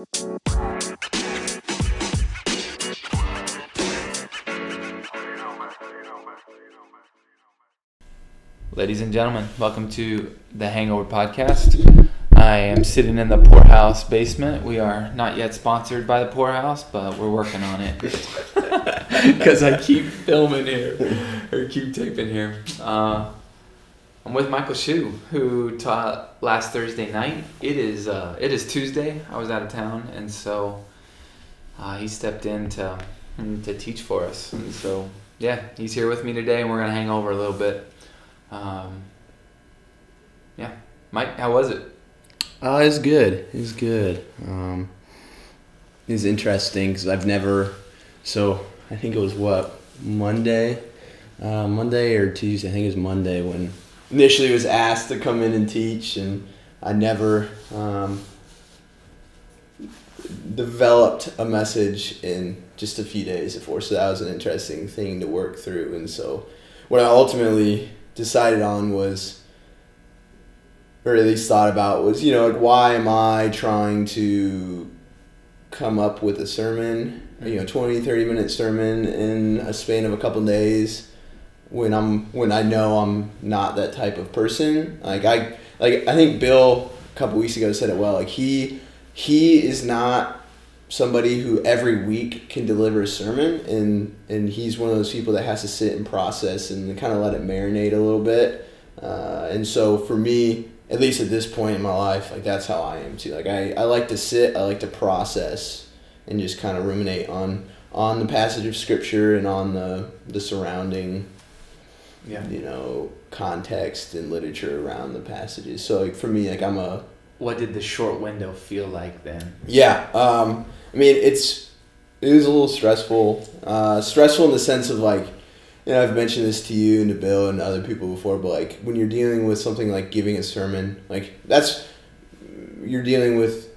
Ladies and gentlemen, welcome to the Hangover Podcast. I am sitting in the Poorhouse basement. We are not yet sponsored by the Poorhouse, but we're working on it. Because I keep filming here, or keep taping here. Uh, I'm with Michael Shu, who taught last Thursday night. It is uh, it is Tuesday. I was out of town, and so uh, he stepped in to to teach for us. And so yeah, he's here with me today, and we're gonna hang over a little bit. Um, yeah, Mike, how was it? Uh, it was good. It was good. Um, it was interesting because I've never. So I think it was what Monday, uh, Monday or Tuesday. I think it was Monday when initially was asked to come in and teach, and I never um, developed a message in just a few days before. So that was an interesting thing to work through, and so what I ultimately decided on was or at least thought about was you know like why am i trying to come up with a sermon you know 20 30 minute sermon in a span of a couple days when i'm when i know i'm not that type of person like i like i think bill a couple weeks ago said it well like he he is not somebody who every week can deliver a sermon and and he's one of those people that has to sit and process and kind of let it marinate a little bit. Uh, and so for me at least at this point in my life like that's how i am too. Like i, I like to sit i like to process and just kind of ruminate on on the passage of scripture and on the the surrounding Yeah. you know context and literature around the passages so like for me like i'm a What did the short window feel like then? Yeah, um, I mean it's it was a little stressful. Uh, stressful in the sense of like, you know, I've mentioned this to you and to Bill and other people before, but like when you're dealing with something like giving a sermon, like that's you're dealing with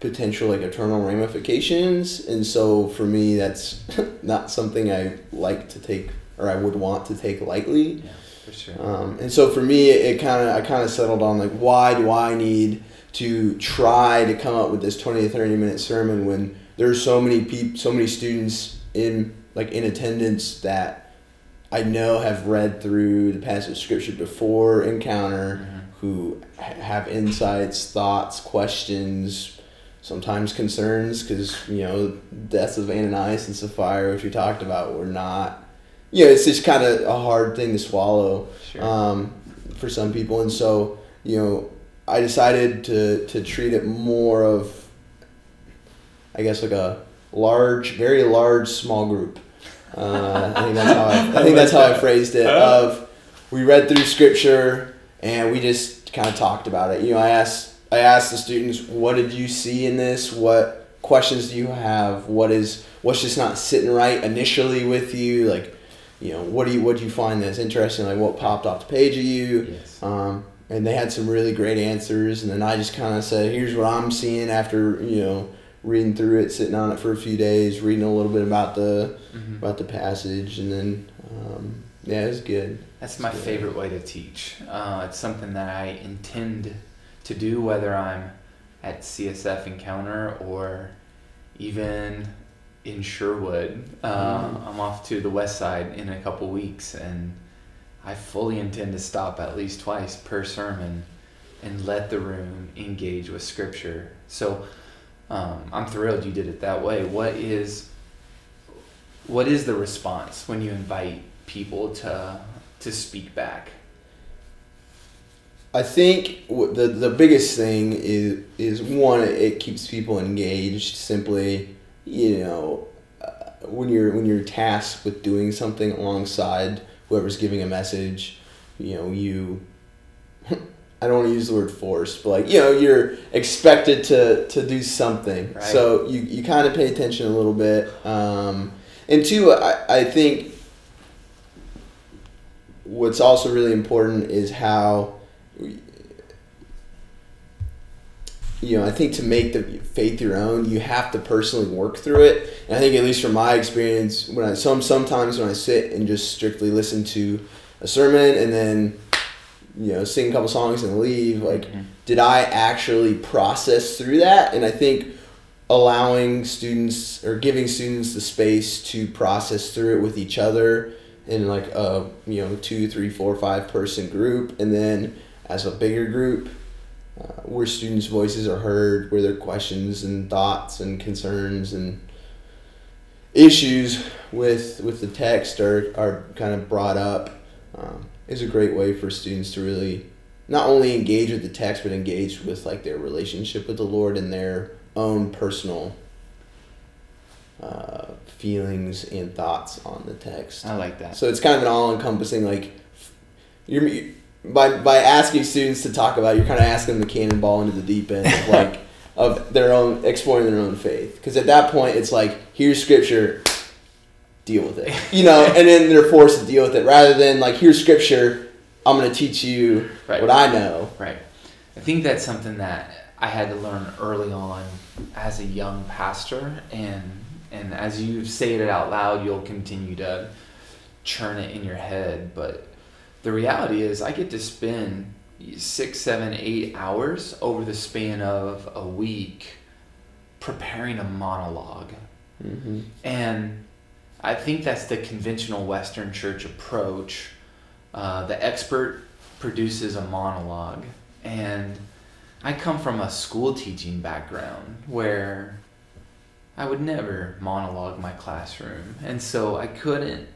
potential like eternal ramifications, and so for me that's not something I like to take or I would want to take lightly. Yeah, for sure. Um, and so for me, it kind of I kind of settled on like why do I need to try to come up with this twenty to thirty minute sermon when there's so many people, so many students in like in attendance that I know have read through the passage of scripture before encounter, Mhm. who ha- have insights, thoughts, questions, sometimes concerns because you know deaths of Ananias and Sapphira, which we talked about, were not. You know, it's just kind of a hard thing to swallow Sure. um, for some people, and so you know, I decided to to treat it more of, I guess, like a large, very large, small group. Uh, I think that's how I, I think that's how I phrased it. Of we read through scripture and we just kind of talked about it. You know, I asked I asked the students, "What did you see in this? What questions do you have? What is what's just not sitting right initially with you? Like, you know, what do you what do you find that's interesting? Like, what popped off the page of you? yes. Um, and they had some really great answers, and then I just kind of said, "Here's what I'm seeing after you know reading through it, sitting on it for a few days, reading a little bit about the Mhm. about the passage, and then um, yeah, it was good. That's my Yeah. favorite way to teach. Uh, it's something that I intend to do, whether I'm at CSF Encounter or even in Sherwood. Uh, Mhm. I'm off to the west side in a couple weeks, and I fully intend to stop at least twice per sermon and let the room engage with Scripture. So um, I'm thrilled you did it that way. What is what is the response when you invite people to to speak back? I think the the biggest thing is is one it keeps people engaged. Simply, you know, uh, when you're when you're tasked with doing something alongside whoever's giving a message, you know, you. I don't want to use the word forced, but like you know, you're expected to to do something. Right. So you you kind of pay attention a little bit. Um, and two, I I think what's also really important is how you know, I think to make the faith your own, you have to personally work through it. And I think, at least from my experience, when I some sometimes when I sit and just strictly listen to a sermon and then, you know, sing a couple songs and leave, like, Mhm. did I actually process through that? And I think allowing students or giving students the space to process through it with each other in like a you know two three four five person group and then as a bigger group uh, where students voices are heard where their questions and thoughts and concerns and issues with with the text are, are kind of brought up um, is a great way for students to really not only engage with the text but engage with like their relationship with the lord and their own personal uh, feelings and thoughts on the text. I like that. So it's kind of an all-encompassing like you're you, by by asking students to talk about, it, you're kind of asking them to cannonball into the deep end of like of their own exploring their own faith. Because at that point, it's like here's scripture, deal with it, you know, and then they're forced to deal with it rather than like here's scripture, I'm going to teach you right. what I know. Right. I think that's something that I had to learn early on as a young pastor and and as you say it out loud you'll continue to churn it in your head but the reality is i get to spend six seven eight hours over the span of a week preparing a monologue mm-hmm. and i think that's the conventional western church approach uh, the expert produces a monologue and i come from a school teaching background where I would never monologue my classroom. And so I couldn't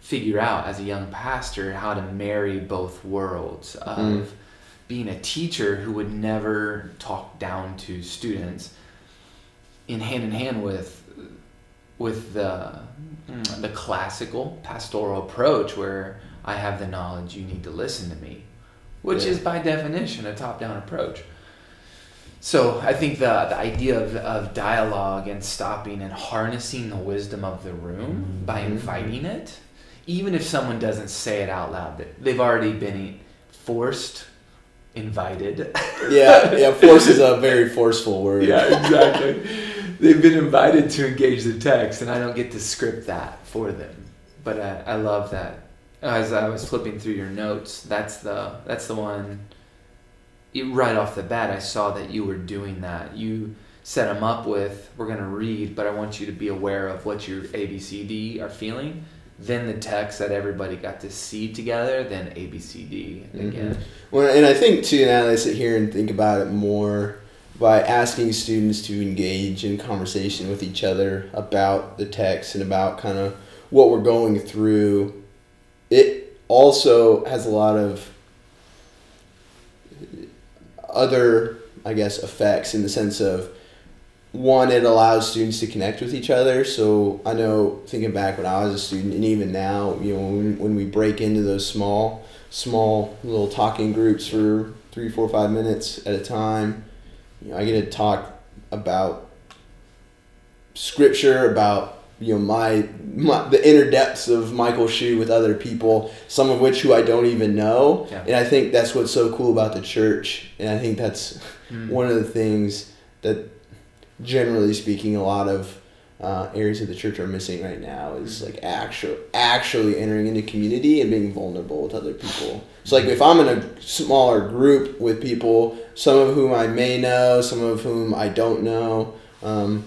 figure out as a young pastor how to marry both worlds of mm. being a teacher who would never talk down to students in hand in hand with with the the classical pastoral approach where I have the knowledge you need to listen to me, which yeah. is by definition a top down approach. So I think the, the idea of, of dialogue and stopping and harnessing the wisdom of the room mm-hmm. by inviting it, even if someone doesn't say it out loud, they've already been forced, invited. yeah, yeah. Force is a very forceful word. Yeah, exactly. they've been invited to engage the text, and I don't get to script that for them. But I, I love that. As I was flipping through your notes, that's the that's the one right off the bat, I saw that you were doing that. You set them up with, we're going to read, but I want you to be aware of what your ABCD are feeling. Then the text that everybody got to see together, then ABCD mm-hmm. again. Mm-hmm. Well, and I think too, now that I sit here and think about it more, by asking students to engage in conversation with each other about the text and about kind of what we're going through, it also has a lot of other, I guess, effects in the sense of one, it allows students to connect with each other. So I know thinking back when I was a student, and even now, you know, when, when we break into those small, small little talking groups for three, four, five minutes at a time, you know, I get to talk about scripture, about you know my, my the inner depths of Michael Shu with other people, some of which who I don't even know, yeah. and I think that's what's so cool about the church, and I think that's mm. one of the things that, generally speaking, a lot of uh, areas of the church are missing right now is mm. like actual actually entering into community and being vulnerable with other people. So like if I'm in a smaller group with people, some of whom I may know, some of whom I don't know. Um,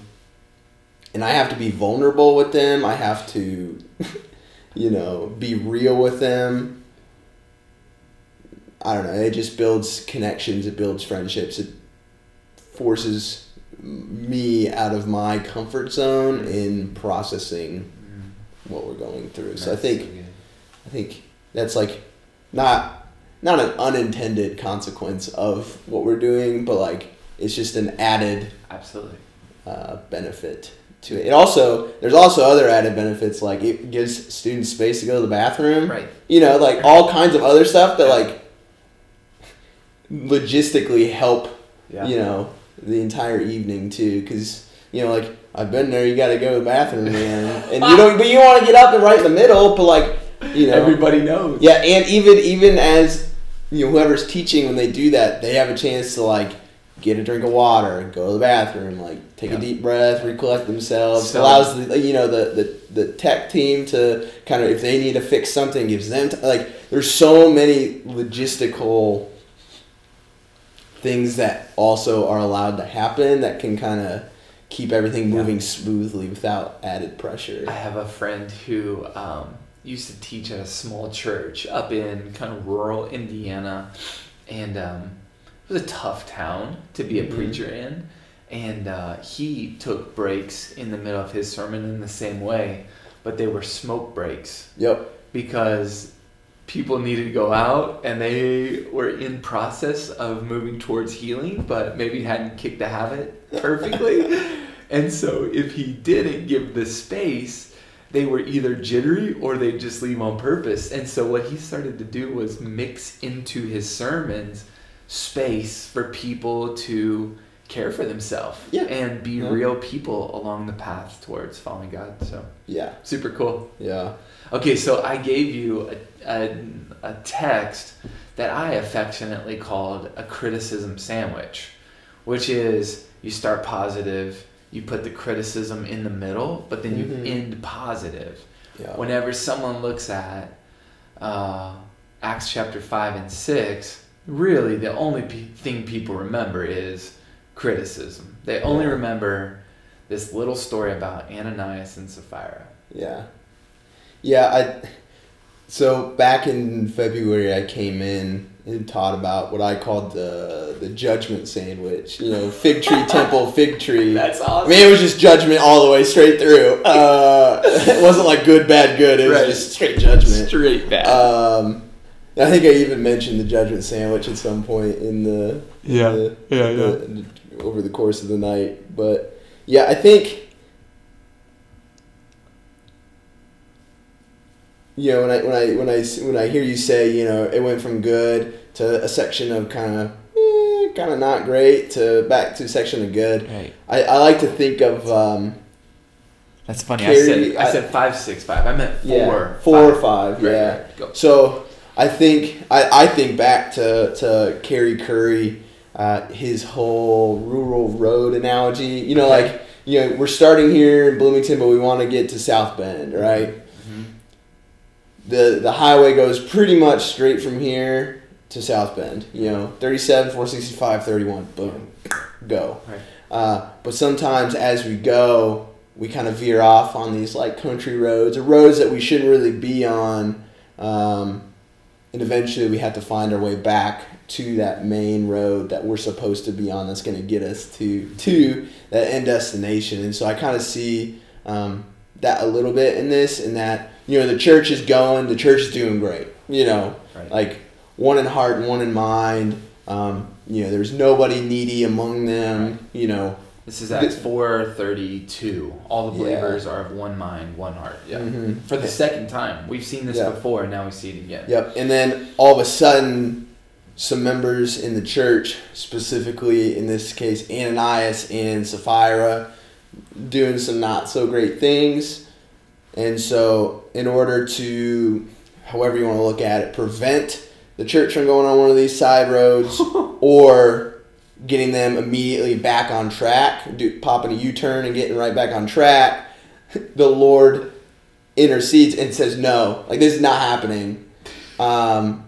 and I have to be vulnerable with them. I have to, you know, be real with them. I don't know. It just builds connections. It builds friendships. It forces me out of my comfort zone in processing what we're going through. So I think, I think that's like not not an unintended consequence of what we're doing, but like it's just an added absolutely uh, benefit to it. It also there's also other added benefits like it gives students space to go to the bathroom. Right. You know, like all kinds of other stuff that like logistically help. Yeah. You know, the entire evening too, because you know, like I've been there. You got to go to the bathroom, man, and you don't. But you want to get up and right in the middle, but like you know, everybody knows. Yeah, and even even as you know, whoever's teaching when they do that, they have a chance to like get a drink of water, go to the bathroom, like take yeah. a deep breath, recollect themselves. So, allows the you know the, the the tech team to kind of if they need to fix something, gives them t- like there's so many logistical things that also are allowed to happen that can kind of keep everything moving smoothly without added pressure. I have a friend who um, used to teach at a small church up in kind of rural Indiana, and um, it was a tough town to be a Mhm. preacher in. And uh, he took breaks in the middle of his sermon in the same way, but they were smoke breaks Yep. because people needed to go out and they were in process of moving towards healing but maybe hadn't kicked the habit perfectly and so if he didn't give the space they were either jittery or they'd just leave on purpose and so what he started to do was mix into his sermons space for people to care for themselves Yeah. and be Yeah. real people along the path towards following god so Yeah. super cool Yeah. Okay, so I gave you a, a, a text that I affectionately called a criticism sandwich, which is you start positive, you put the criticism in the middle, but then you Mhm. end positive. Yeah. Whenever someone looks at uh, Acts chapter 5 and 6, really the only pe- thing people remember is criticism. They only Yeah. remember this little story about Ananias and Sapphira. Yeah. Yeah, I so back in February I came in and taught about what I called the the judgment sandwich. You know, fig tree temple, fig tree. That's awesome. I mean, it was just judgment all the way straight through. Uh, it wasn't like good, bad, good. It was Right. just straight judgment. Straight back. Um, I think I even mentioned the judgment sandwich at some point in the Yeah. the- yeah, the- over the course of the night. But yeah, I think you know when I when I when I when I hear you say you know it went from good to a section of kind of eh, kind of not great to back to a section of good. Right. I, I like to think of um, That's funny. Carry- I said I I- said five six five. I meant four. yeah four or five Right, yeah. right. So I think I, I think back to to Kerry Curry, uh, his whole rural road analogy. You know, like you know, we're starting here in Bloomington, but we want to get to South Bend, right? The the highway goes pretty much straight from here to South Bend. You know, 37, 465, 31, boom, go. Right. Uh, but sometimes as we go, we kind of veer off on these like country roads or roads that we shouldn't really be on. Um, and eventually we have to find our way back to that main road that we're supposed to be on that's going to get us to to that end destination and so i kind of see um, that a little bit in this and that you know the church is going the church is doing great you know Right. like one in heart and one in mind um, you know there's nobody needy among them you know This is Acts four thirty two. All the Yeah. believers are of one mind, one heart. Yeah. mhm. For the second time, we've seen this Yeah. before, and now we see it again. Yep. And then all of a sudden, some members in the church, specifically in this case Ananias and Sapphira, doing some not so great things. And so, in order to, however you want to look at it, prevent the church from going on one of these side roads or getting them immediately back on track, do, popping a U turn and getting right back on track, the Lord intercedes and says, No, like this is not happening. Um,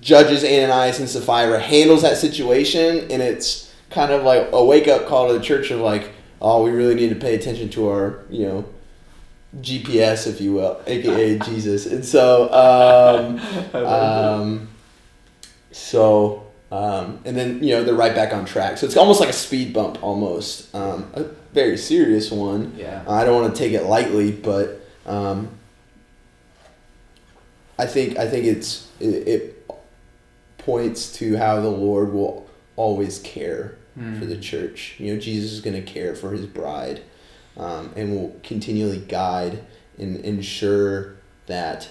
judges Ananias and Sapphira, handles that situation, and it's kind of like a wake up call to the church of like, oh, we really need to pay attention to our, you know, GPS, if you will, aka Jesus. And so, um, um, so, um, and then you know they're right back on track. So it's almost like a speed bump, almost um, a very serious one. Yeah. I don't want to take it lightly, but um, I think I think it's it, it points to how the Lord will always care Hmm. for the church. You know, Jesus is going to care for His bride, um, and will continually guide and ensure that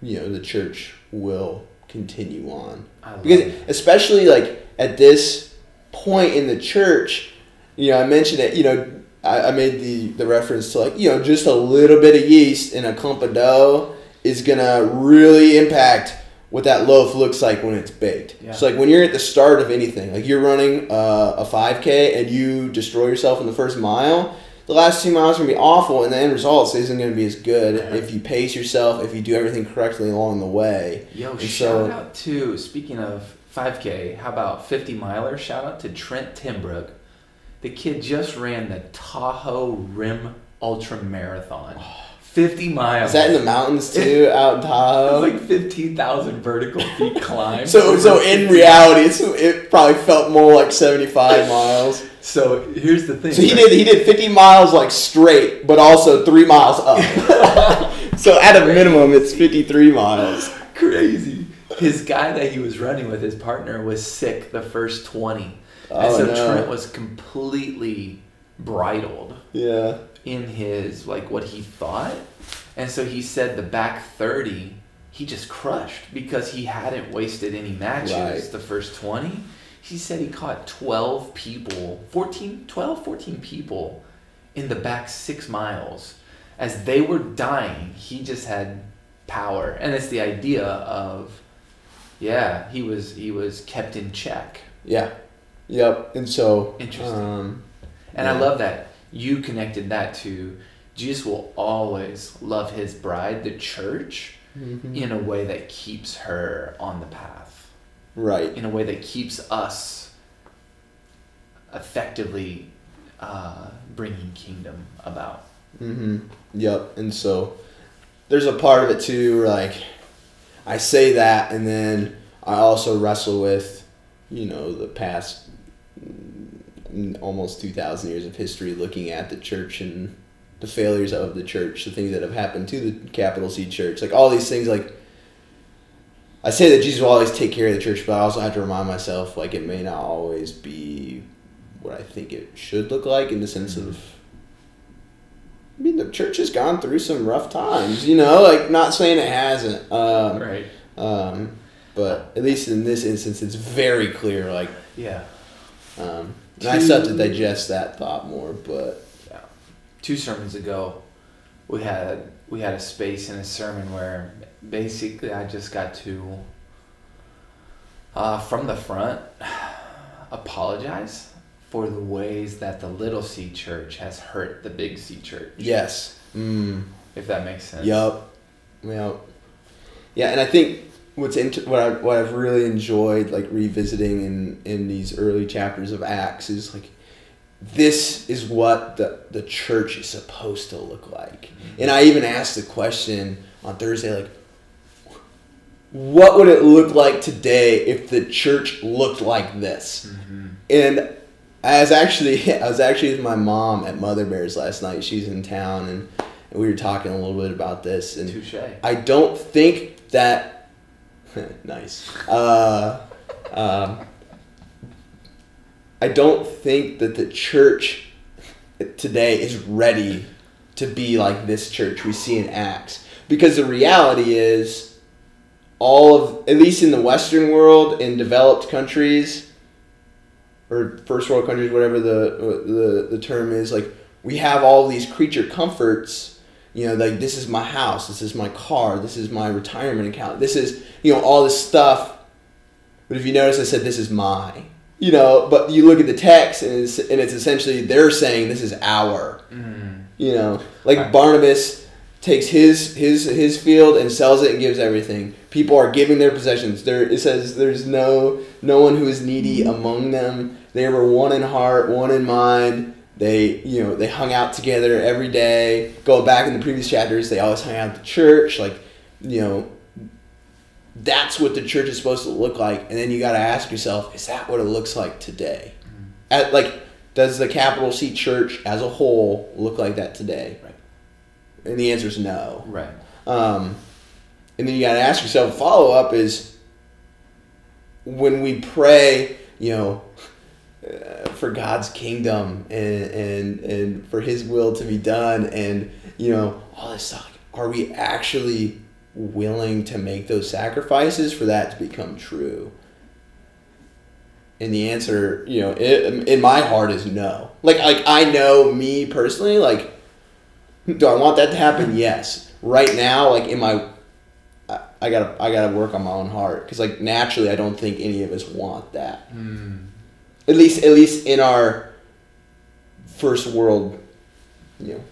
you know the church will continue on because it. especially like at this point in the church you know i mentioned it you know i, I made the, the reference to like you know just a little bit of yeast in a clump of dough is gonna really impact what that loaf looks like when it's baked Yeah. so like when you're at the start of anything like you're running uh, a 5k and you destroy yourself in the first mile the last two miles are gonna be awful and the end result isn't gonna be as good Yeah. if you pace yourself if you do everything correctly along the way Yo, And shout so- out to speaking of 5K. How about 50 miler? Shout out to Trent Timbrook. The kid just ran the Tahoe Rim Ultra Marathon. 50 miles. Is that in the mountains too, out in Tahoe? like 15,000 vertical feet climb. So, so in reality, it's, it probably felt more like seventy-five miles. So here's the thing. So he right? did he did fifty miles like straight, but also three miles up. so at a minimum, it's fifty-three miles. Crazy. His guy that he was running with, his partner, was sick the first 20. and Oh, so no. Trent was completely bridled Yeah. In his, like, what he thought. And so he said the back 30, he just crushed because he hadn't wasted any matches Right. the first 20. He said he caught 12 people, 14, 12, 14 people in the back six miles. As they were dying, he just had power. And it's the idea of, yeah, he was he was kept in check. Yeah. Yep. And so Interesting. Um, And I love that you connected that to Jesus will always love his bride, the church, mhm. in a way that keeps her on the path, Right. in a way that keeps us effectively uh, bringing kingdom about. Mm-hmm. Yep. And so there's a part of it too where like I say that and then I also wrestle with, you know, the past almost 2,000 years of history looking at the church and the failures of the church, the things that have happened to the capital C church, like all these things like I say that Jesus will always take care of the church, but I also have to remind myself like it may not always be what I think it should look like in the sense of I mean the church has gone through some rough times, you know, like not saying it hasn't. Um, Right. um, but at least in this instance it's very clear like Yeah. um, and I still have to digest that thought more, but Yeah. Two sermons ago, we had we had a space in a sermon where basically I just got to uh, from the front apologize for the ways that the little C church has hurt the big C church. yes. Mm. If that makes sense. Yup. Yup. Yeah, and I think what's int- what I what I've really enjoyed like revisiting in in these early chapters of Acts is like this is what the the church is supposed to look like. And I even asked the question on Thursday like what would it look like today if the church looked like this? Mhm. And I was actually I was actually with my mom at Mother Bears last night. She's in town and, we were talking a little bit about this and Touche. I don't think that nice. Uh, um, I don't think that the church today is ready to be like this church we see in Acts because the reality is all of at least in the western world in developed countries or first world countries whatever the the, the term is like we have all these creature comforts you know like this is my house this is my car this is my retirement account this is you know all this stuff. But if you notice i said this is my you know but you look at the text and it's, and it's essentially they're saying this is our Mm. you know. Like Right. barnabas takes his his his field and sells it and gives everything. People are giving their possessions. There it says there's no no one who is needy among them. They were one in heart one in mind they you know they hung out together every day. Go back in the previous chapters they always hung out at the church like you know that's what the church is supposed to look like. And then you got to ask yourself is that what it looks like today? At, like does the capital c church as a whole look like that today? Right. and the answer is no. Right. um, and then you got to ask yourself follow up is when we pray you know uh, for God's kingdom and, and and for His will to be done. And you know all this stuff are we actually willing to make those sacrifices for that to become true? And the answer you know it, in my heart is no. Like like I know me personally like do I want that to happen? Yes. Right now like in my I, I gotta I gotta work on my own heart. Because like naturally I don't think any of us want that. Mm. At least at least in our first world you know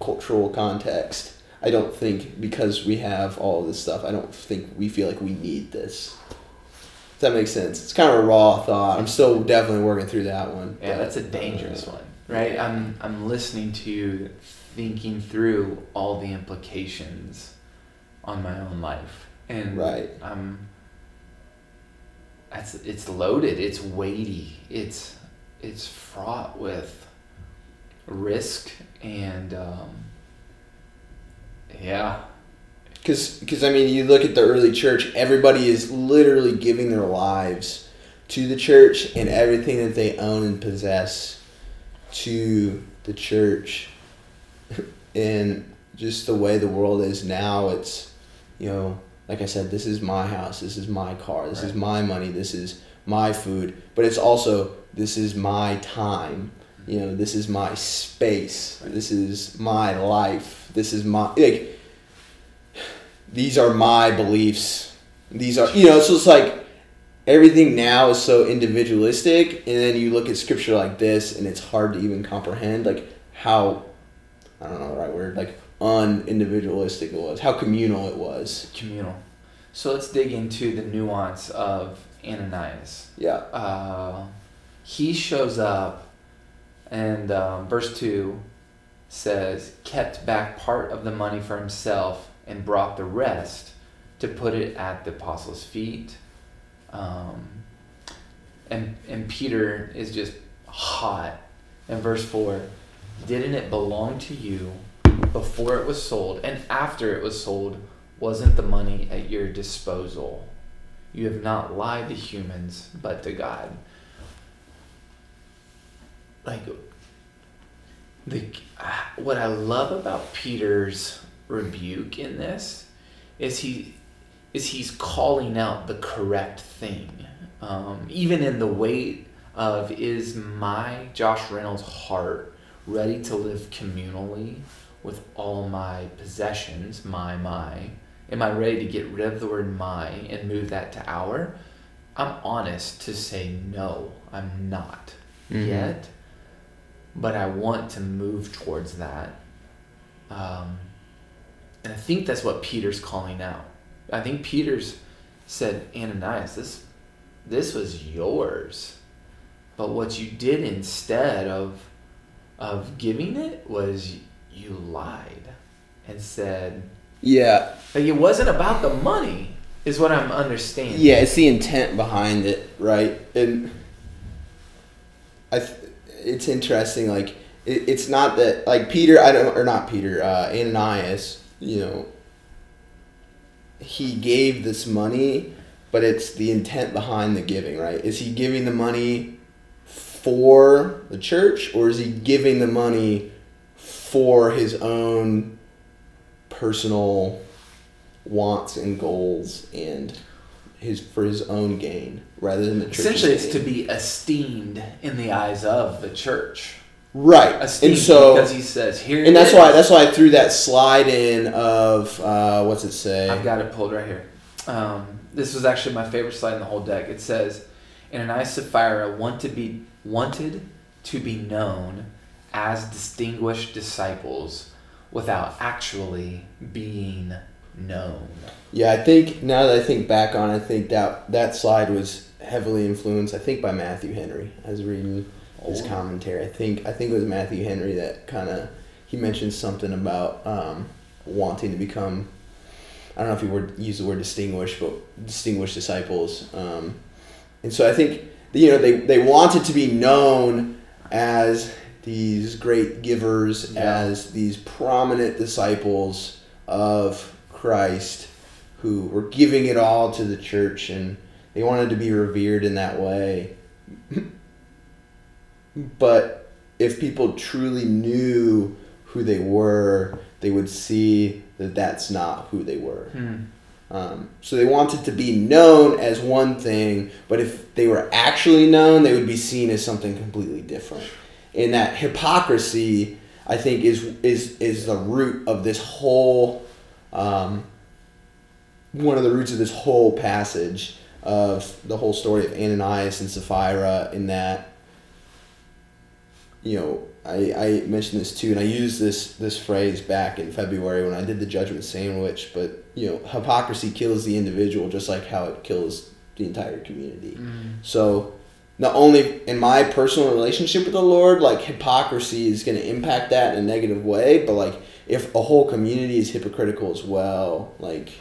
cultural context i don't think because we have all this stuff i don't think we feel like we need this If that makes sense. It's kind of a raw thought. I'm still definitely working through that one. Yeah, that's a dangerous uh, one, right? I'm I'm listening to you, thinking through all the implications on my own life, and Right. I'm. That's it's loaded. It's weighty. It's it's fraught with risk and um, yeah, Because, I mean, you look at the early church, everybody is literally giving their lives to the church and everything that they own and possess to the church. and just the way the world is now, it's, you know, like I said, this is my house, this is my car, this is my money, this is my food, but it's also, this is my time. Mm-hmm. You know, this is my space. This is my life. This is my like these are my beliefs. These are you know, so it's like everything now is so individualistic and then you look at scripture like this and it's hard to even comprehend like how I don't know the right word, like unindividualistic it was, how communal it was. communal. So let's dig into the nuance of Ananias. Yeah. uh, he shows up and um, verse 2 says kept back part of the money for himself and brought the rest to put it at the apostles feet um, and, and peter is just hot in verse 4 didn't it belong to you before it was sold and after it was sold wasn't the money at your disposal. You have not lied to humans but to god. Like the what I love about Peter's rebuke in this is he is he's calling out the correct thing, um, even in the weight of is my Josh Reynolds heart ready to live communally with all my possessions, my my. Am I ready to get rid of the word my and move that to our? I'm honest to say no, I'm not Mhm. yet, but I want to move towards that. Um, and I think that's what Peter's calling out. I think Peter's said, Ananias, this, this was yours, but what you did instead of, of giving it was you lied and said, Yeah. like it wasn't about the money, is what I'm understanding. Yeah, it's the intent behind it, right? And I, th- it's interesting. Like, it, it's not that like Peter, I don't, or not Peter, uh, Ananias. You know, he gave this money, but it's the intent behind the giving, right? Is he giving the money for the church, or is he giving the money for his own personal wants and goals and his for his own gain rather than the church's Essentially, it's to be esteemed in the eyes of the church. right Esteemed and so because he says here. and that's is." why that's why I threw that slide in of uh, what's it say I've got it pulled right here. Um, this was actually my favorite slide in the whole deck. It says, Ananias Sapphira want to be wanted to be known as distinguished disciples without actually being known. yeah I think now that I think back on it, I think that that slide was heavily influenced I think by Matthew Henry I was reading his Oh. commentary I think I think it was Matthew Henry that kind of he mentioned something about um, wanting to become I don't know if he would use the word distinguished, but distinguished disciples. Um, and so I think you know they they wanted to be known as these great givers, Yeah. as these prominent disciples of Christ who were giving it all to the church, and they wanted to be revered in that way. but if people truly knew who they were, they would see that that's not who they were. Hmm. Um, so they wanted to be known as one thing, but if they were actually known, they would be seen as something completely different. And that hypocrisy, I think, is is is the root of this whole, um, one of the roots of this whole passage of the whole story of Ananias and Sapphira. In that, you know, I, I mentioned this too, and I used this this phrase back in February when I did the judgment sandwich. But you know, hypocrisy kills the individual just like how it kills the entire community. Mm. So not only in my personal relationship with the Lord, like hypocrisy is going to impact that in a negative way, but like if a whole community is hypocritical as well, like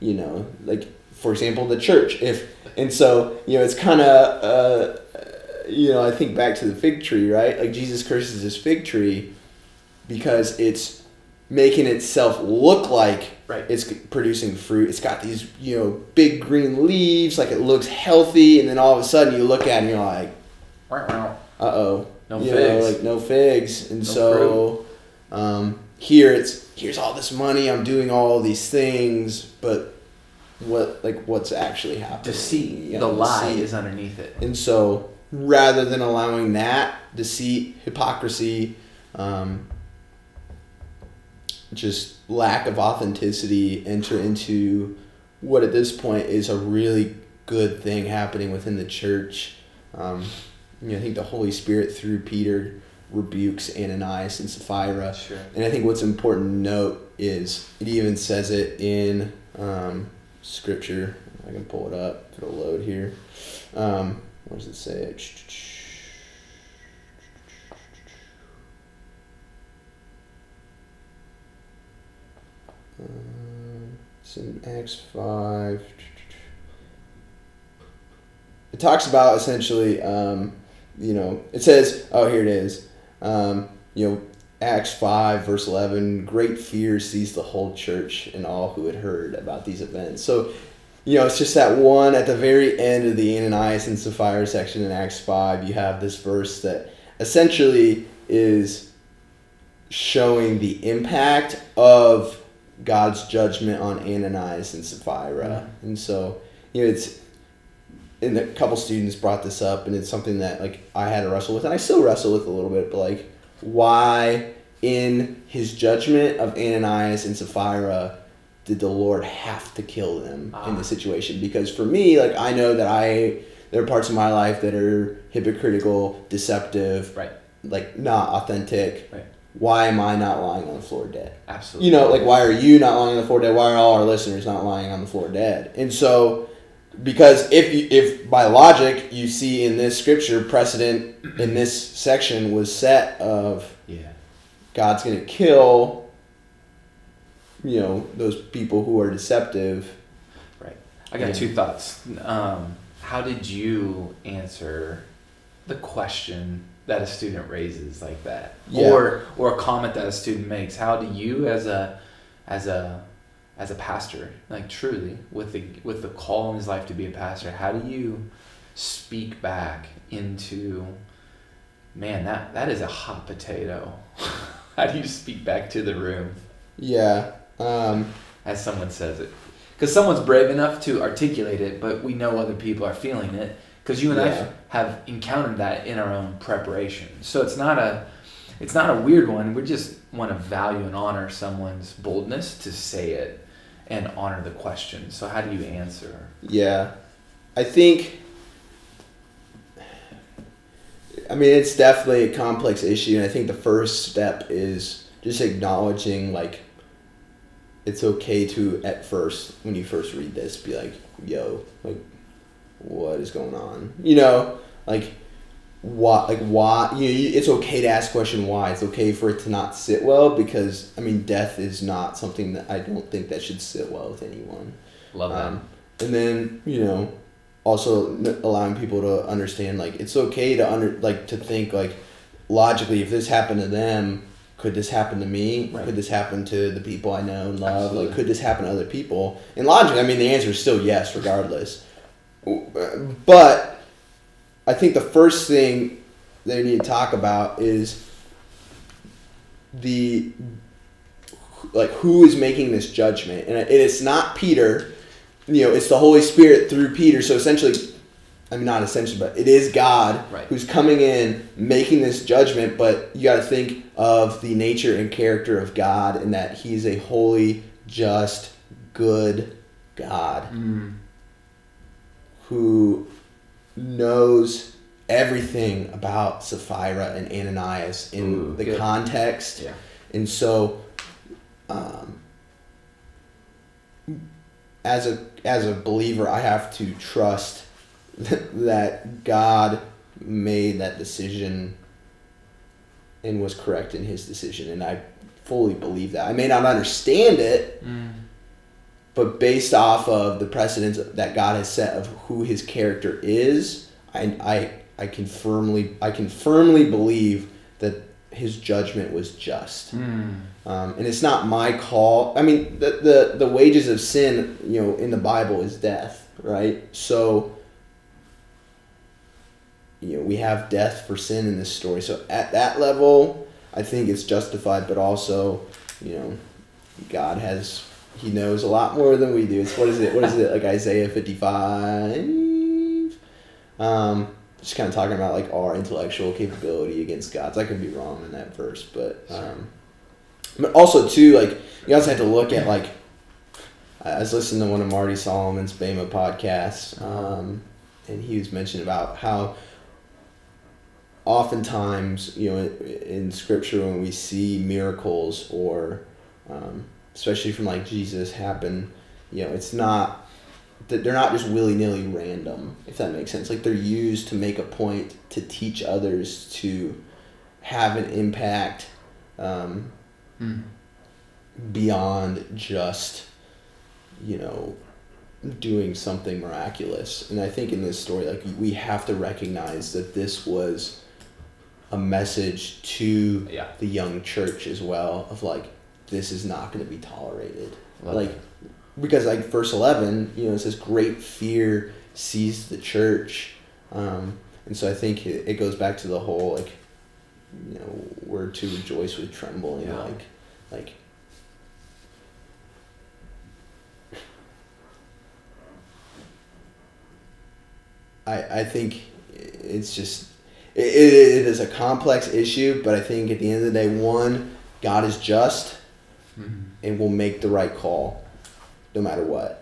you know, like for example, the church. If and so you know, it's kind of uh, you know, I think back to the fig tree, right? Like Jesus curses this fig tree because it's making itself look like Right. it's producing fruit. It's got these, you know, big green leaves, like it looks healthy, and then all of a sudden you look at it and you're like, uh oh. No you figs. Know, like no figs. And No so um, here it's here's all this money, I'm doing all these things, but what like what's actually happening? Deceit. Yeah, the lie deceit. is underneath it. And so rather than allowing that deceit, hypocrisy, um, just lack of authenticity enter into what at this point is a really good thing happening within the church. Um, you know, I think the Holy Spirit through Peter rebukes Ananias and Sapphira. Sure. And I think what's important to note is it even says it in um, scripture. I can pull it up. It'll load here. Um, what does it say? It's in Acts 5. It talks about essentially, um, you know, it says, oh, here it is. Um, you know, Acts 5, verse 11, great fear seized the whole church and all who had heard about these events. So, you know, it's just that one at the very end of the Ananias and Sapphira section in Acts 5, you have this verse that essentially is showing the impact of God's judgment on Ananias and Sapphira. And so, you know, it's, and a couple students brought this up, and it's something that, like, I had to wrestle with, and I still wrestle with a little bit, but, like, why in his judgment of Ananias and Sapphira did the Lord have to kill them in Ah. the situation? Because for me, like I know that I there are parts of my life that are hypocritical, deceptive, Right. like not authentic. Right. Why am I not lying on the floor dead? Absolutely. You know, like why are you not lying on the floor dead? Why are all our listeners not lying on the floor dead? And so because if you, if by logic you see in this scripture precedent in this section was set of Yeah. God's going to kill you know those people who are deceptive. Right. I got Yeah. two thoughts. Um, how did you answer the question that a student raises like that, Yeah. or or a comment that a student makes? How do you, as a as a as a pastor, like truly with the with the call in his life to be a pastor, how do you speak back into man that that is a hot potato? how do you speak back to the room? Yeah. Um, as someone says it. Because someone's brave enough to articulate it, but we know other people are feeling it. Because you and Yeah. I have encountered that in our own preparation. So it's not a, it's not a weird one. We just want to value and honor someone's boldness to say it, and honor the question. So how do you answer? yeah. I think. I mean, it's definitely a complex issue, and I think the first step is just acknowledging like it's okay to at first when you first read this be like, "Yo, like, what is going on?" You know, like why like why you, you it's okay to ask question why it's okay for it to not sit well because i mean death is not something that i don't think that should sit well with anyone Love that. um, and then you know also allowing people to understand like it's okay to under like to think like logically if this happened to them could this happen to me Right. could this happen to the people i know and love Absolutely. like could this happen to other people and logically i mean the answer is still yes regardless but i think the first thing they need to talk about is the like who is making this judgment. And it's not peter. You know it's the holy spirit through peter. So essentially i mean not essentially but it is god Right. who's coming in making this judgment. But you got to think of the nature and character of god and that he's a holy just good god. Mm, who knows everything about Sapphira and Ananias in Ooh, the good. context. yeah. And so, um, as a as a believer, I have to trust that God made that decision and was correct in his decision and I fully believe that. I may not understand it, mm. But based off of the precedents that God has set of who his character is, I I I can firmly I can firmly believe that his judgment was just. Mm. Um, and it's not my call. I mean, the, the the wages of sin, you know, in the Bible is death, right? So you know, we have death for sin in this story. So at that level, I think it's justified, but also, you know, God has he knows a lot more than we do. It's what is it? What is it? Like Isaiah 55. Um just kind of talking about like our intellectual capability against God's. I could be wrong in that verse, but um, but also too like you also have to look at like I was listening to one of Marty Solomon's Bema podcasts, um, and he was mentioning about how oftentimes you know in, Scripture when we see miracles or um, especially from like Jesus happen, you know it's not that they're not just willy nilly random, if that makes sense. Like they're used to make a point to teach others to have an impact um, mm. beyond just, you know, doing something miraculous. And I think in this story, like we have to recognize that this was a message to yeah. the young church as well of like this is not going to be tolerated. Love like because like verse 11 you know it says great fear seized the church um, and so i think it, it goes back to the whole like you know we're to rejoice with trembling yeah. like like I, I think it's just it, it is a complex issue but i think at the end of the day one god is just mm-hmm. and will make the right call no matter what.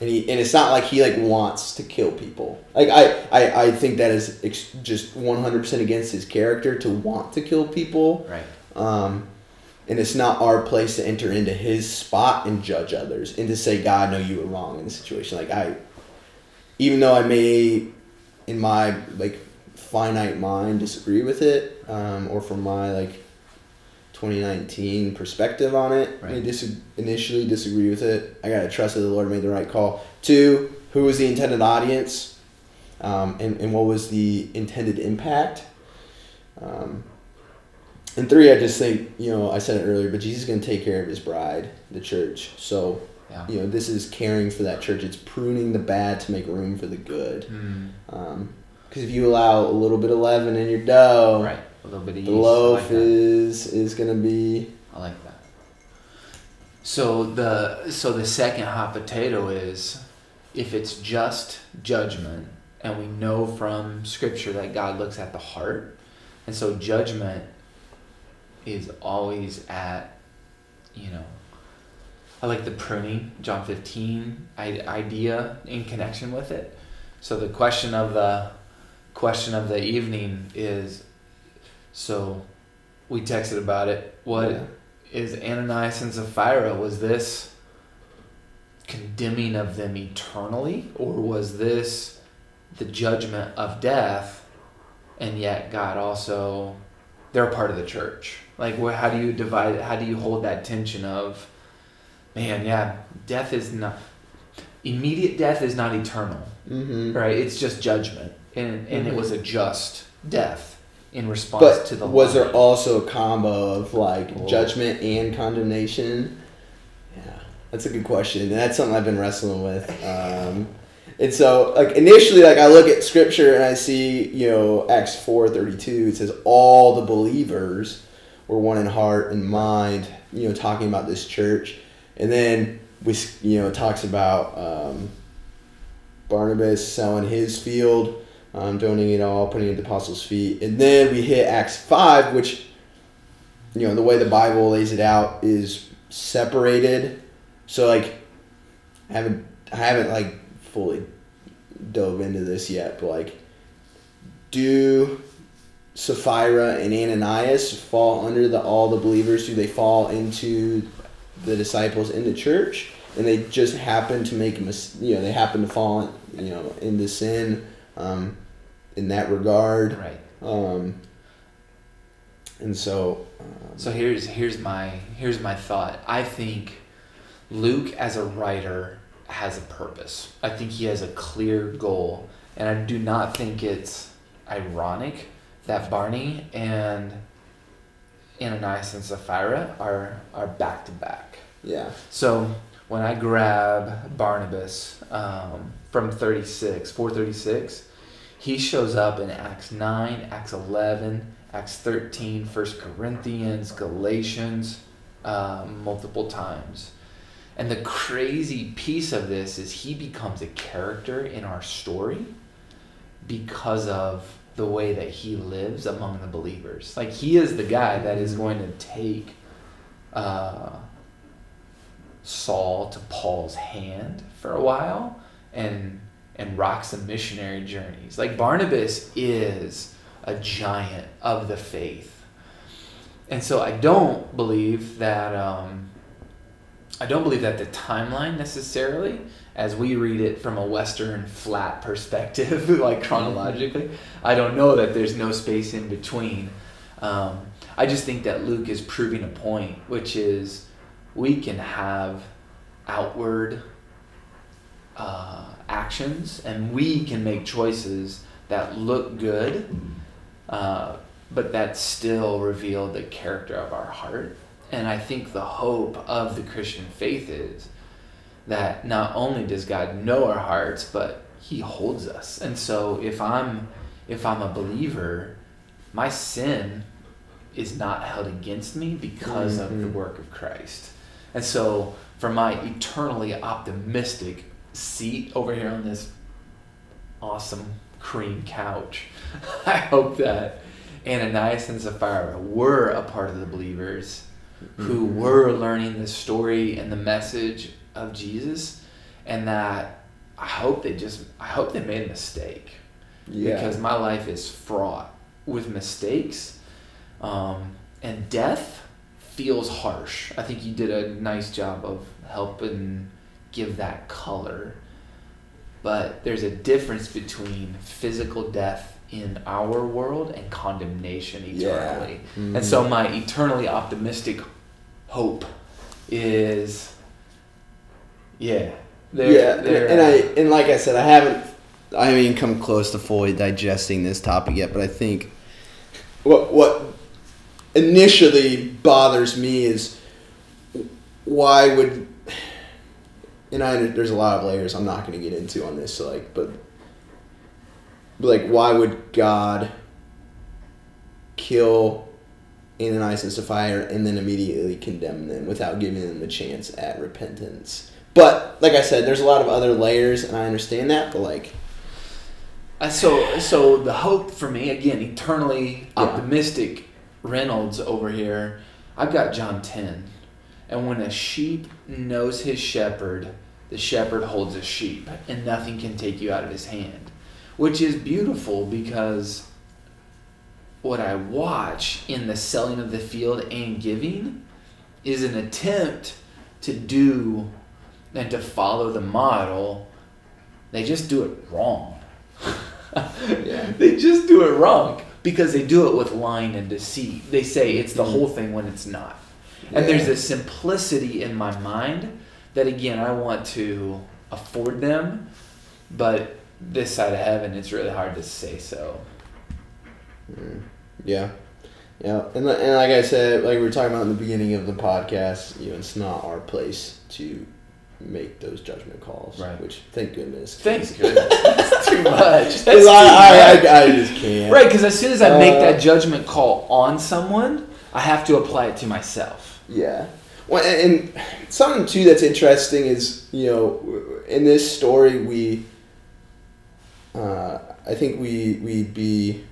And he and it's not like he like wants to kill people. Like I I, I think that is ex- just one hundred percent against his character to want to kill people. Right. Um, and it's not our place to enter into his spot and judge others and to say God, no, you were wrong in the situation. Like I, even though I may, in my like finite mind, disagree with it, um, or from my like 2019 perspective on it. Right. I dis- initially disagree with it. I gotta trust that the Lord made the right call. Two, who was the intended audience, um, and and what was the intended impact. Um, and three, I just think you know I said it earlier, but Jesus is gonna take care of His bride, the church. So. Yeah. You know, this is caring for that church. It's pruning the bad to make room for the good. Mm. Um, because if you allow a little bit of leaven in your dough, right a little bit of the yeast. loaf like is is gonna be. I like that. So the so the second hot potato is if it's just judgment, and we know from Scripture that God looks at the heart, and so judgment is always at, you know, I like the pruning, John 15 idea in connection with it. So the question of the question of the evening is so we texted about it. What yeah. is Ananias and Sapphira? Was this condemning of them eternally, or was this the judgment of death? And yet God also, they're a part of the church. Like, how do you divide it? How do you hold that tension of, man, yeah, death is not, immediate death is not eternal, mm-hmm. right? It's just judgment. And, and mm-hmm. it was a just death in response but to the was line. there also a combo of like Whoa. judgment and condemnation yeah that's a good question and that's something i've been wrestling with um, and so like initially like i look at scripture and i see you know acts 4.32 it says all the believers were one in heart and mind you know talking about this church and then we you know talks about um, barnabas selling his field um, donating it all, putting it at the apostles' feet. And then we hit Acts 5, which, you know, the way the Bible lays it out is separated. So, like, I haven't, I haven't, like, fully dove into this yet, but, like, do Sapphira and Ananias fall under the all the believers? Do they fall into the disciples in the church? and they just happen to make a mis- you know they happen to fall you know into sin um, in that regard Right. um, and so um, So here's here's my here's my thought. I think Luke as a writer has a purpose. I think he has a clear goal, and I do not think it's ironic that Barney and Ananias and Sapphira are are back to back. yeah So when I grab Barnabas um, from 36, 436, he shows up in Acts 9, Acts 11, Acts 13, 1 Corinthians, Galatians, um, multiple times. And the crazy piece of this is he becomes a character in our story because of the way that he lives among the believers. Like he is the guy that is going to take uh, Saul to Paul's hand for a while and and rocks some missionary journeys. Like Barnabas is a giant of the faith. And so I don't believe that um, I don't believe that the timeline necessarily, as we read it from a Western flat perspective, like chronologically, I don't know that there's no space in between. Um, I just think that Luke is proving a point, which is we can have outward uh, actions and we can make choices that look good, uh, but that still reveal the character of our heart. And I think the hope of the Christian faith is that not only does God know our hearts, but He holds us. And so if I'm if I'm a believer, my sin is not held against me because of the Mhm. work of Christ. And so for my eternally optimistic seat over here on this awesome cream couch, I hope that Ananias and Sapphira were a part of the believers who Mhm. were learning the story and the message of Jesus, and that I hope they just I hope they made a mistake yeah because my life is fraught with mistakes, um, and death feels harsh. I think you did a nice job of helping give that color, but there's a difference between physical death in our world and condemnation Yeah. eternally. Mhm. And so my eternally optimistic hope is, yeah, they're, yeah, they're, and uh, I and like I said, I haven't I haven't even come close to fully digesting this topic yet, but I think what what initially bothers me is why would and I there's a lot of layers I'm not going to get into on this, so like, but, like, why would God kill Ananias and Sapphira and then immediately condemn them without giving them the chance at repentance? But like I said, there's a lot of other layers, and I understand that. But like, Uh, so so the hope for me again eternally Yeah. optimistic reynolds over here i've got john 10 and when a sheep knows his shepherd the shepherd holds a sheep and nothing can take you out of his hand which is beautiful because what i watch in the selling of the field and giving is an attempt to do and to follow the model they just do it wrong Yeah. they just do it wrong because they do it with lying and deceit. They say it's the whole thing when it's not. And there's this simplicity in my mind that again I want to afford them, but this side of heaven it's really hard to say so. Mm, Yeah, yeah, and and like I said, like we were talking about in the beginning of the podcast, you know, it's not our place to make those judgment calls. Right. Which, thank goodness. Thanks goodness. That's too much. That's 'Cause too I, much. I, I, I just can't. Right, because as soon as I make Uh, that judgment call on someone, I have to apply it to myself. Yeah. Well, and, something too that's interesting is you know in this story we, uh, I think we we'd be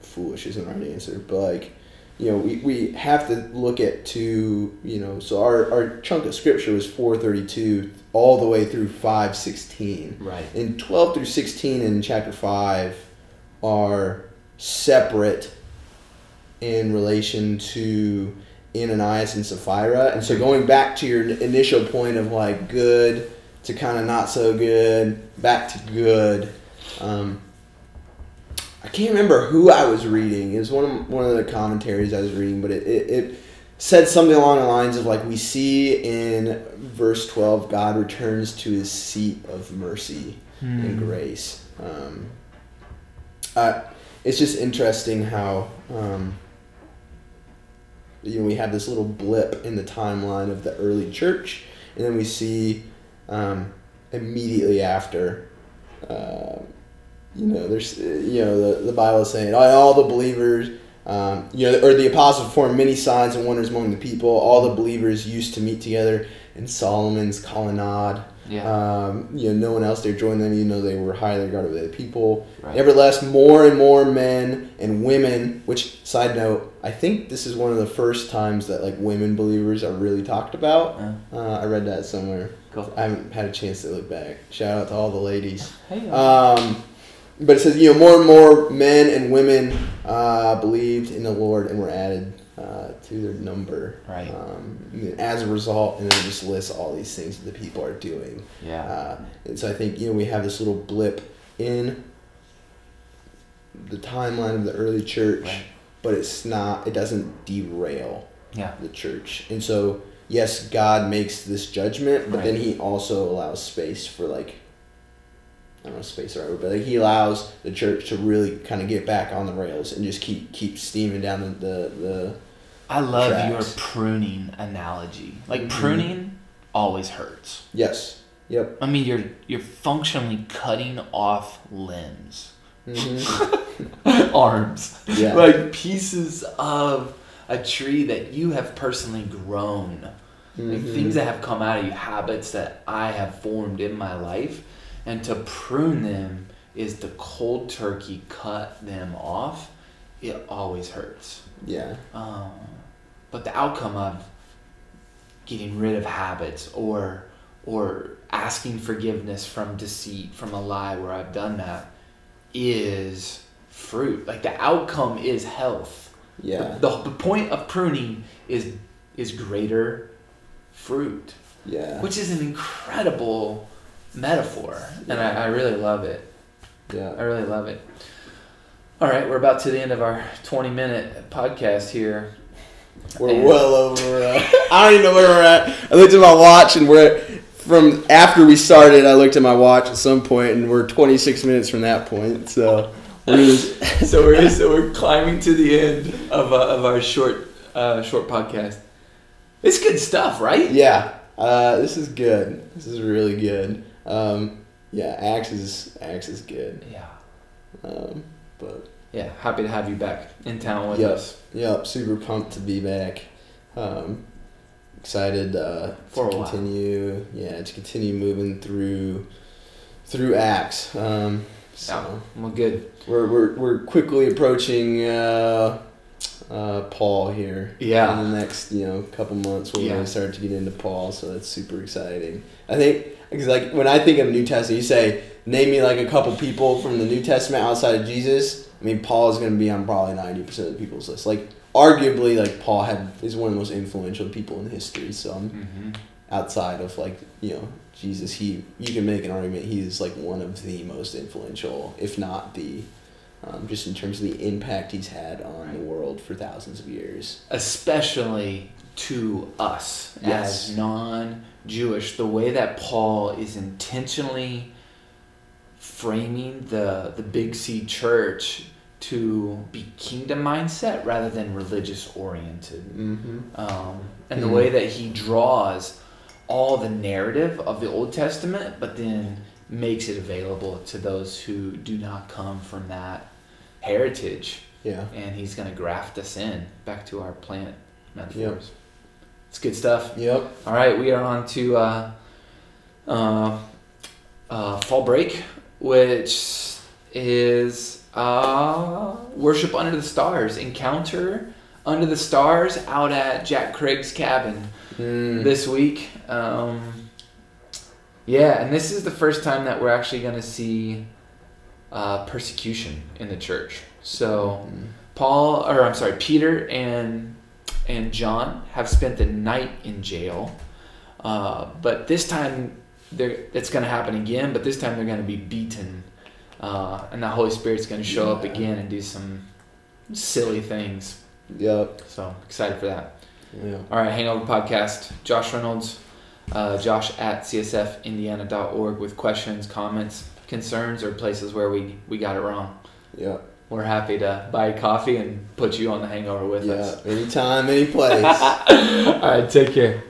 foolish isn't the right answer, but like you know we, we have to look at two you know so our, our chunk of scripture was four thirty two all the way through five sixteen. Right. And 12 through 16 in chapter 5 are separate in relation to Ananias and Sapphira. And so going back to your initial point of like good to kind of not so good, back to good. Um, I can't remember who I was reading. It was one of one of the commentaries I was reading, but it, it, it said something along the lines of like we see in verse twelve, God returns to His seat of mercy and Hmm. grace. Um, uh, it's just interesting how um, you know we have this little blip in the timeline of the early church, and then we see um, immediately after. Uh, you know, there's you know the the Bible is saying all, all the believers. Um, you know, or the apostles performed many signs and wonders among the people. All the believers used to meet together in Solomon's colonnade. Yeah. Um, you know, no one else there joined them, You know, they were highly regarded by the people. Right. Nevertheless, more and more men and women. Which side note, I think this is one of the first times that like women believers are really talked about. Uh, Uh, I read that somewhere. go. I haven't had a chance to look back. Shout out to all the ladies. Hey. uh, Um, but it says, you know, more and more men and women uh, believed in the Lord and were added uh, to their number. Right. Um, as a result, and then it just lists all these things that the people are doing. yeah. Uh, and so I think, you know, we have this little blip in the timeline of the early church, Right. but it's not, it doesn't derail yeah. the church. And so, yes, God makes this judgment, but then He also allows space for like, I don't know, space or whatever, but like He allows the church to really kind of get back on the rails and just keep keep steaming down the the, the I love Tracks. your pruning analogy. Like Mhm. pruning always hurts. yes, yep, I mean, you're you're functionally cutting off limbs, hmm arms, yeah, like pieces of a tree that you have personally grown. Like Mhm. things that have come out of you, habits that I have formed in my life, and to prune them is the cold turkey cut them off. It always hurts. yeah, Um, but the outcome of getting rid of habits or or asking forgiveness from deceit, from a lie where I've done that, is fruit. Like the outcome is health. yeah, The, the point of pruning is is greater fruit, yeah, which is an incredible metaphor, and I, I really love it. Yeah, I really love it. All right, we're about to the end of our 20 minute podcast here. We're And- well over. Uh, I don't even know where we're at. I looked at my watch and we're from after we started. I looked at my watch at some point and we're 26 minutes from that point. So we're just, so we're so we're climbing to the end of, uh, of our short uh, short podcast. It's good stuff, right? yeah. Uh, this is good. This is really good. Um, yeah, Acts is Acts is good. Yeah. Um, but Yeah. Happy to have you back in town with Yep. us. Yep, super pumped to be back. Um, excited uh, For to a while. continue. Yeah, to continue moving through through acts. Um, so Well, good. we're, we're we're quickly approaching uh, uh, Paul here. Yeah. In the next you know couple months, we're Yeah. gonna start to get into Paul. So that's super exciting. I think because like when I think of New Testament, you say name me like a couple people from the New Testament outside of Jesus. I mean, Paul is going to be on probably ninety percent of the people's list. Like, arguably, like Paul had is one of the most influential people in history. So, Mm-hmm. outside of like you know Jesus, he you can make an argument he is like one of the most influential, if not the, um, just in terms of the impact he's had on the world for thousands of years. Especially to us Yes. as non-Jewish, the way that Paul is intentionally framing the the Big C Church to be kingdom mindset rather than religious oriented. Mm-hmm. um, and the Mhm. way that he draws all the narrative of the Old Testament, but then makes it available to those who do not come from that heritage, Yeah. and he's going to graft us in back to our plant metaphors. It's good stuff. Yep. All right, we are on to uh, uh, uh, fall break, which is uh, worship under the stars, encounter under the stars out at Jack Craig's cabin Mm. this week. Um, yeah, and this is the first time that we're actually going to see uh, persecution in the church. So Mm. Paul, or I'm sorry, Peter and and John have spent the night in jail. Uh, but this time, it's going to happen again, but this time they're going to be beaten. Uh, and the Holy Spirit's going to show yeah. up again and do some silly things. Yep. So excited for that. Yeah. All right, Hangover Podcast. Josh Reynolds, uh, Josh at csfindiana.org with questions, comments, concerns, or places where we, we got it wrong. Yeah. We're happy to buy a coffee and put you on the hangover with yeah, us. Yeah, anytime, any place. All right, take care.